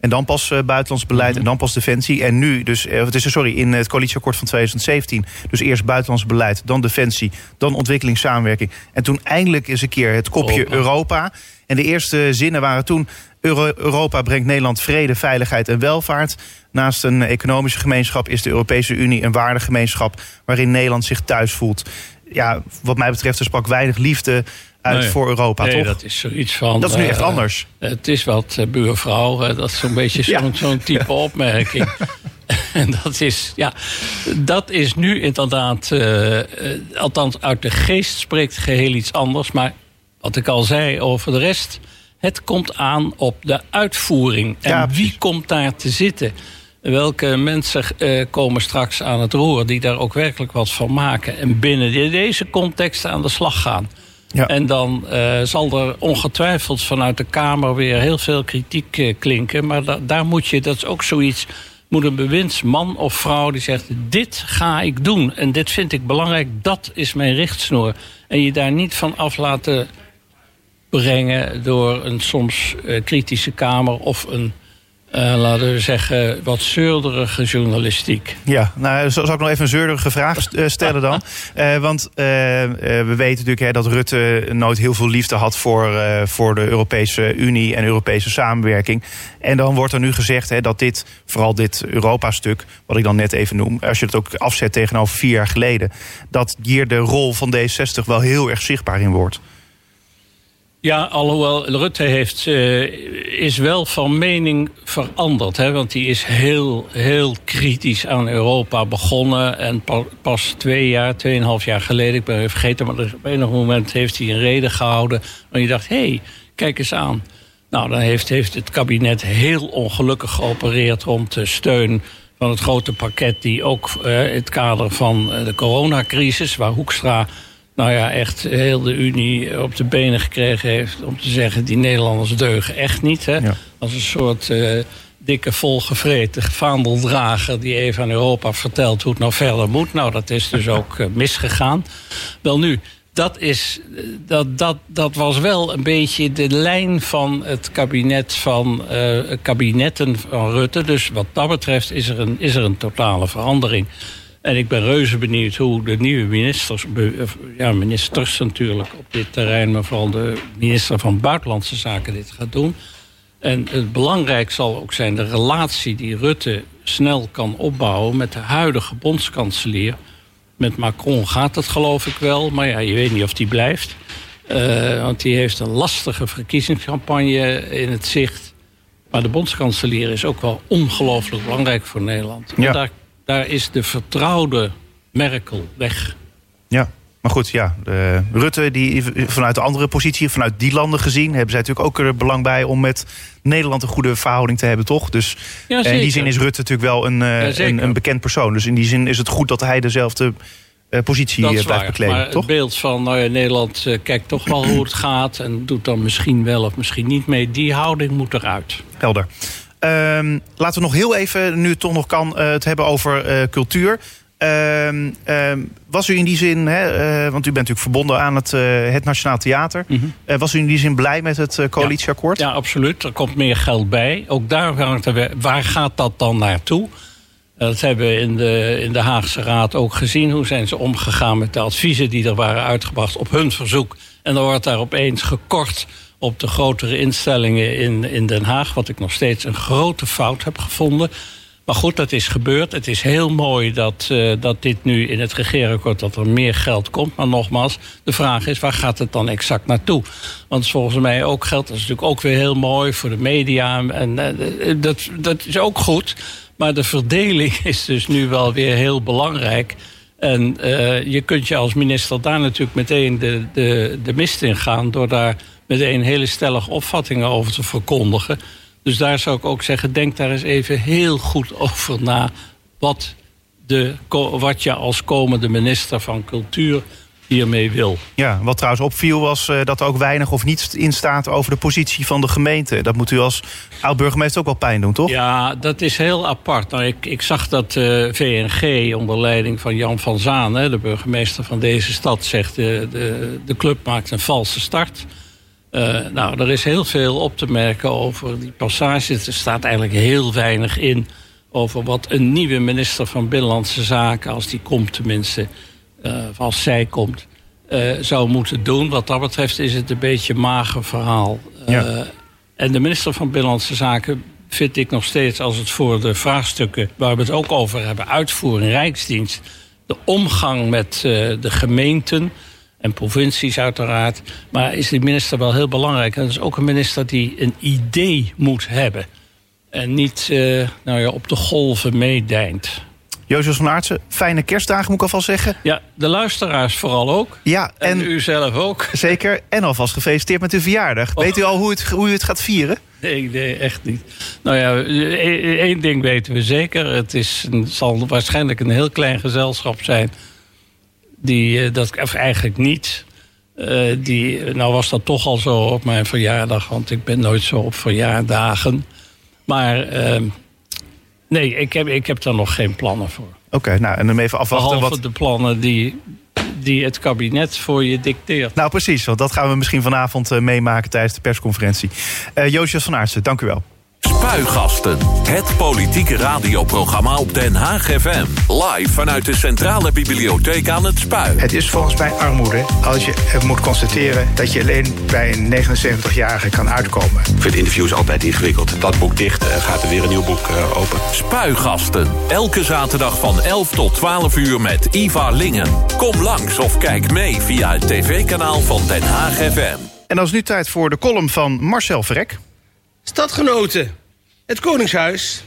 En dan pas eh, buitenlands beleid en dan pas defensie. En nu dus, eh, het is, sorry, in het coalitieakkoord van 2017... dus eerst buitenlands beleid, dan defensie, dan ontwikkelingssamenwerking... en toen eindelijk eens een keer het kopje Europa. Europa. En de eerste zinnen waren toen... Euro- Europa brengt Nederland vrede, veiligheid en welvaart. Naast een economische gemeenschap is de Europese Unie een waardegemeenschap... waarin Nederland zich thuis voelt. Ja, wat mij betreft, er sprak weinig liefde uit Nee. voor Europa, nee, toch? dat is zoiets van... Dat is nu eh, echt anders. Het is wat eh, buurvrouw, dat is zo'n [LAUGHS] beetje zo'n Ja. zo'n type [LAUGHS] opmerking. [LAUGHS] en dat is, ja, dat is nu inderdaad, eh, althans uit de geest spreekt geheel iets anders. Maar wat ik al zei over de rest, het komt aan op de uitvoering. En Ja, wie komt daar te zitten? Welke mensen komen straks aan het roer die daar ook werkelijk wat van maken en binnen de- deze context aan de slag gaan? En dan eh, zal er ongetwijfeld vanuit de Kamer weer heel veel kritiek eh, klinken. Maar da- daar moet je, dat is ook zoiets, moet een bewindsman of vrouw die zegt: Dit ga ik doen en dit vind ik belangrijk, dat is mijn richtsnoer. En je daar niet van af laten brengen door een soms eh, kritische Kamer of een, eh, laten we zeggen, wat zeurderige journalistiek. Ja, nou, zal ik nog even een zeurderige vraag eh, stellen dan? [LAUGHS] Eh, want we weten natuurlijk hè, dat Rutte nooit heel veel liefde had voor, voor de Europese Unie en Europese samenwerking. En dan wordt er nu gezegd hè, dat dit, vooral dit Europa-stuk, wat ik dan net even noem, als je het ook afzet tegenover vier jaar geleden, dat hier de rol van D60 wel heel erg zichtbaar in wordt. Ja, alhoewel Rutte heeft, eh, is wel van mening veranderd. Hè, want die is heel, heel kritisch aan Europa begonnen. En pa- pas twee jaar, tweeënhalf jaar geleden, ik ben vergeten... maar op enig moment heeft hij een reden gehouden... waar je dacht, hé, hey, kijk eens aan. Nou, dan heeft, heeft het kabinet heel ongelukkig geopereerd... rond de steun van het grote pakket... die ook in het kader van eh, de coronacrisis... waar Hoekstra nou ja, echt heel de Unie op de benen gekregen heeft... om te zeggen, die Nederlanders deugen echt niet. Hè? Ja. Als een soort eh, dikke, volgevreten vaandeldrager... die even aan Europa vertelt hoe het nou verder moet. Nou, dat is dus ook eh, misgegaan. Wel nu, dat, is, eh, dat, dat, dat was wel een beetje de lijn van het kabinet van kabinetten van Rutte. Dus wat dat betreft is er een, is er een totale verandering. En ik ben reuze benieuwd hoe de nieuwe ministers, ja, ministers natuurlijk op dit terrein, maar vooral de minister van Buitenlandse Zaken dit gaat doen. En het belangrijk zal ook zijn de relatie die Rutte snel kan opbouwen met de huidige bondskanselier. Met Macron gaat het geloof ik wel, maar ja, je weet niet of die blijft. Eh, want die heeft een lastige verkiezingscampagne in het zicht. Maar de bondskanselier is ook wel ongelooflijk belangrijk voor Nederland. En Ja. daar, daar is de vertrouwde Merkel weg. Ja, maar goed, ja. De Rutte, die vanuit de andere positie, vanuit die landen gezien, hebben zij natuurlijk ook er belang bij om met Nederland een goede verhouding te hebben, toch? Dus Ja, in die zin is Rutte natuurlijk wel een, eh, Ja, een, een bekend persoon. Dus in die zin is het goed dat hij dezelfde eh, positie Dat eh, is blijft waar. bekleden, maar toch? het beeld van nou ja, Nederland eh, kijkt toch wel hoe het gaat... en doet dan misschien wel of misschien niet mee. Die houding moet eruit. Helder. Ehm, laten we nog heel even, nu het toch nog kan, eh, het hebben over eh, cultuur. Ehm, ehm, was u in die zin, hè, eh, want u bent natuurlijk verbonden aan het, het Nationaal Theater. Eh, was u in die zin blij met het coalitieakkoord? Ja, absoluut. Er komt meer geld bij. Ook daar hangt er waar gaat dat dan naartoe? Dat hebben we in de, in de Haagse Raad ook gezien. Hoe zijn ze omgegaan met de adviezen die er waren uitgebracht op hun verzoek. En dan wordt daar opeens gekort op de grotere instellingen in, in Den Haag. Wat ik nog steeds een grote fout heb gevonden. Maar goed, dat is gebeurd. Het is heel mooi dat, eh, dat dit nu in het regeerakkoord... dat er meer geld komt. Maar nogmaals, de vraag is, waar gaat het dan exact naartoe? Want volgens mij ook geld, dat is natuurlijk ook weer heel mooi... voor de media en eh, dat, dat is ook goed. Maar de verdeling is dus nu wel weer heel belangrijk... En eh, je kunt je als minister daar natuurlijk meteen de, de, de mist in gaan... door daar meteen hele stellige opvattingen over te verkondigen. Dus daar zou ik ook zeggen, denk daar eens even heel goed over na... wat, de, wat je als komende minister van Cultuur hiermee wil. Ja, wat trouwens opviel was eh, dat er ook weinig of niets in staat over de positie van de gemeente. Dat moet u als oud-burgemeester ook wel pijn doen, toch? Ja, dat is heel apart. Nou, ik, ik zag dat eh, VNG onder leiding van Jan van Zaan, hè, de burgemeester van deze stad, zegt de, de, de club maakt een valse start. Eh, nou, er is heel veel op te merken over die passages. Er staat eigenlijk heel weinig in over wat een nieuwe minister van Binnenlandse Zaken, als die komt tenminste, of als zij komt, eh, zou moeten doen. Wat dat betreft is het een beetje een mager verhaal. Ja. En de minister van Binnenlandse Zaken vind ik nog steeds, als het voor de vraagstukken waar we het ook over hebben, uitvoering, rijksdienst, de omgang met de gemeenten en provincies uiteraard. Maar is die minister wel heel belangrijk. En dat is ook een minister die een idee moet hebben. En niet eh, nou ja, op de golven meedijnt. Jozef van Aartsen, fijne kerstdagen moet ik alvast zeggen. Ja, de luisteraars vooral ook. Ja, En, en, u zelf ook. zeker. En alvast gefeliciteerd met uw verjaardag. Oh. Weet u al hoe, het, hoe u het gaat vieren? Nee, nee, echt niet. Nou ja, e- één ding weten we zeker. Het is een, zal waarschijnlijk een heel klein gezelschap zijn. Die eh, dat, of eigenlijk niet. Eh, die, nou was dat toch al zo op mijn verjaardag, want ik ben nooit zo op verjaardagen. Maar eh, nee, ik heb, ik heb daar nog geen plannen voor. Oké, nou, en dan even afwachten. Behalve Wat... de plannen die, die het kabinet voor je dicteert. Nou, precies, want dat gaan we misschien vanavond eh, meemaken tijdens de persconferentie. Jozef van Aartsen, dank u wel. Spuigasten. Het politieke radioprogramma op Den Haag FM. Live vanuit de Centrale Bibliotheek aan het Spui. Het is volgens mij armoede als je moet constateren dat je alleen bij een 79-jarige kan uitkomen. Ik vind interviews altijd ingewikkeld. Dat boek dicht, eh, gaat er weer een nieuw boek eh, open. Spuigasten. Elke zaterdag van 11 tot 12 uur met Iva Lingen. Kom langs of kijk mee via het tv-kanaal van Den Haag FM. En dan is nu tijd voor de column van Marcel Verrek. Stadgenoten, het Koningshuis.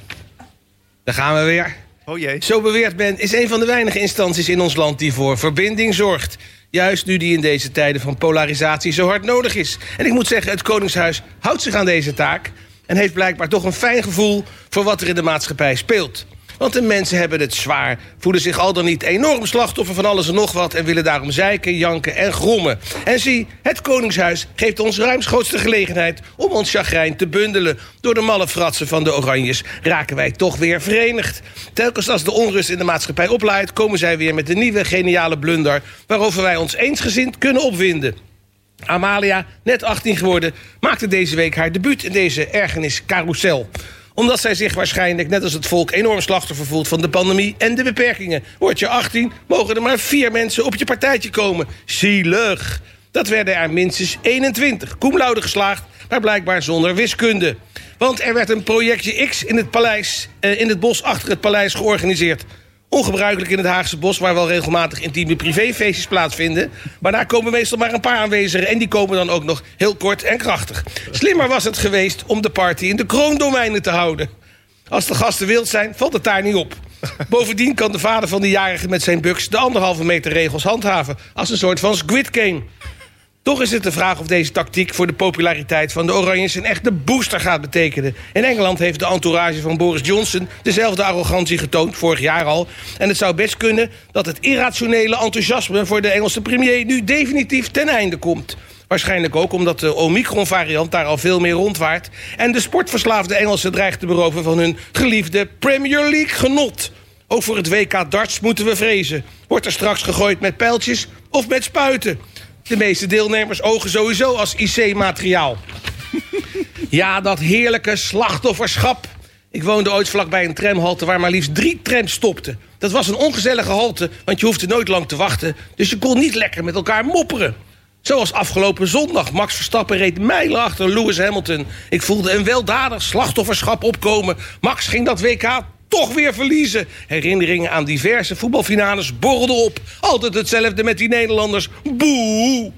Daar gaan we weer. Oh jee. Zo beweert men is een van de weinige instanties in ons land die voor verbinding zorgt. Juist nu die in deze tijden van polarisatie zo hard nodig is. En ik moet zeggen, het Koningshuis houdt zich aan deze taak... en heeft blijkbaar toch een fijn gevoel voor wat er in de maatschappij speelt. Want de mensen hebben het zwaar, voelen zich al dan niet enorm slachtoffer van alles en nog wat... en willen daarom zeiken, janken en grommen. En zie, het Koningshuis geeft ons ruimschoots gelegenheid... om ons chagrijn te bundelen. Door de malle fratsen van de Oranjes raken wij toch weer verenigd. Telkens als de onrust in de maatschappij oplaait... komen zij weer met een nieuwe geniale blunder... waarover wij ons eensgezind kunnen opwinden. Amalia, net 18 geworden, maakte deze week haar debuut in deze ergernis carousel omdat zij zich waarschijnlijk, net als het volk, enorm slachtoffer voelt van de pandemie en de beperkingen. Word je 18, mogen er maar vier mensen op je partijtje komen. Zielig. Dat werden er minstens 21. Cum laude geslaagd, maar blijkbaar zonder wiskunde. Want er werd een projectje X in het, paleis, eh, in het bos achter het paleis georganiseerd. Ongebruikelijk in het Haagse bos, waar wel regelmatig intieme privéfeestjes plaatsvinden. Maar daar komen meestal maar een paar aanwezigen en die komen dan ook nog heel kort en krachtig. Slimmer was het geweest om de party in de kroondomeinen te houden. Als de gasten wild zijn, valt het daar niet op. Bovendien kan de vader van de jarige met zijn buks de anderhalve meter regels handhaven. Als een soort van squid game. Toch is het de vraag of deze tactiek voor de populariteit van de Oranjes een echte booster gaat betekenen. In Engeland heeft de entourage van Boris Johnson dezelfde arrogantie getoond, vorig jaar al. En het zou best kunnen dat het irrationele enthousiasme voor de Engelse premier nu definitief ten einde komt. Waarschijnlijk ook omdat de Omicron-variant daar al veel meer rondwaart... en de sportverslaafde Engelsen dreigt te beroven van hun geliefde Premier League-genot. Ook voor het WK darts moeten we vrezen. Wordt er straks gegooid met pijltjes of met spuiten? De meeste deelnemers ogen sowieso als IC-materiaal. ja, dat heerlijke slachtofferschap. Ik woonde ooit vlakbij een tramhalte waar maar liefst drie trams stopten. Dat was een ongezellige halte, want je hoefde nooit lang te wachten... dus je kon niet lekker met elkaar mopperen. Zoals afgelopen zondag. Max Verstappen reed mijlen achter Lewis Hamilton. Ik voelde een weldadig slachtofferschap opkomen. Max ging dat WK toch weer verliezen. Herinneringen aan diverse voetbalfinales borrelden op. Altijd hetzelfde met die Nederlanders. Boe!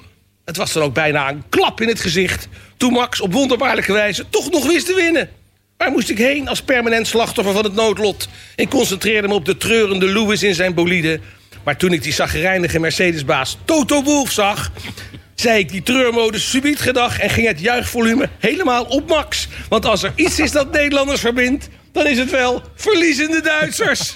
Het was dan ook bijna een klap in het gezicht... toen Max op wonderbaarlijke wijze toch nog wist te winnen. Waar moest ik heen als permanent slachtoffer van het noodlot? Ik concentreerde me op de treurende Lewis in zijn bolide. Maar toen ik die zaggerijnige Mercedesbaas Toto Wolff zag... zei ik die treurmode subiet gedag... en ging het juichvolume helemaal op max. Want als er iets is dat Nederlanders verbindt... dan is het wel verliezende Duitsers.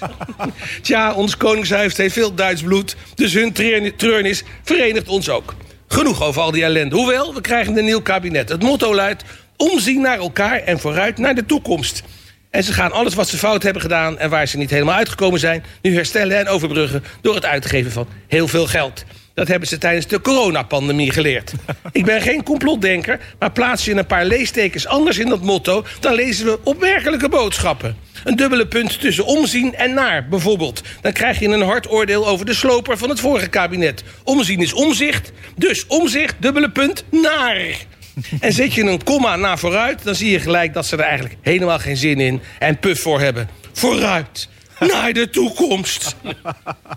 Tja, ons koningshuis heeft veel Duits bloed... dus hun treurni- treurnis verenigt ons ook. Genoeg over al die ellende. Hoewel, we krijgen een nieuw kabinet. Het motto luidt... omzien naar elkaar en vooruit naar de toekomst. En ze gaan alles wat ze fout hebben gedaan... en waar ze niet helemaal uitgekomen zijn... nu herstellen en overbruggen door het uitgeven van heel veel geld. Dat hebben ze tijdens de coronapandemie geleerd. Ik ben geen complotdenker, maar plaats je een paar leestekens anders in dat motto... dan lezen we opmerkelijke boodschappen. Een dubbele punt tussen omzien en naar, bijvoorbeeld. Dan krijg je een hard oordeel over de sloper van het vorige kabinet. Omzien is omzicht, dus omzicht, dubbele punt, naar. En zet je een komma naar vooruit, dan zie je gelijk dat ze er eigenlijk helemaal geen zin in en puf voor hebben. Vooruit, naar de toekomst.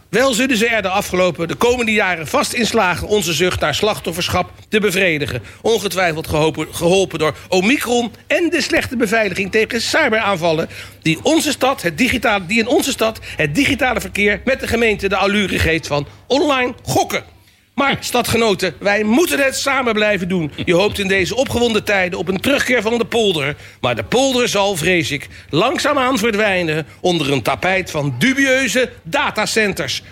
Wel zullen ze er de afgelopen, de komende jaren vast in slagen... onze zucht naar slachtofferschap te bevredigen. Ongetwijfeld geholpen, geholpen door Omicron... en de slechte beveiliging tegen cyberaanvallen... die, onze stad, het digitale, die in onze stad het digitale verkeer... met de gemeente de allure geeft van online gokken. Maar, stadgenoten, wij moeten het samen blijven doen. Je hoopt in deze opgewonden tijden op een terugkeer van de polder. Maar de polder zal, vrees ik, langzaamaan verdwijnen... onder een tapijt van dubieuze datacenters.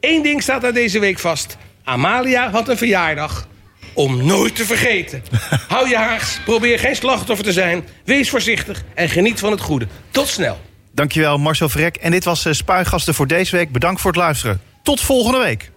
Eén ding staat er deze week vast. Amalia had een verjaardag. Om nooit te vergeten. [LAUGHS] Hou je haags, probeer geen slachtoffer te zijn. Wees voorzichtig en geniet van het goede. Tot snel. Dankjewel Marcel Verrek. En dit was eh, Spuigasten voor deze week. Bedankt voor het luisteren. Tot volgende week.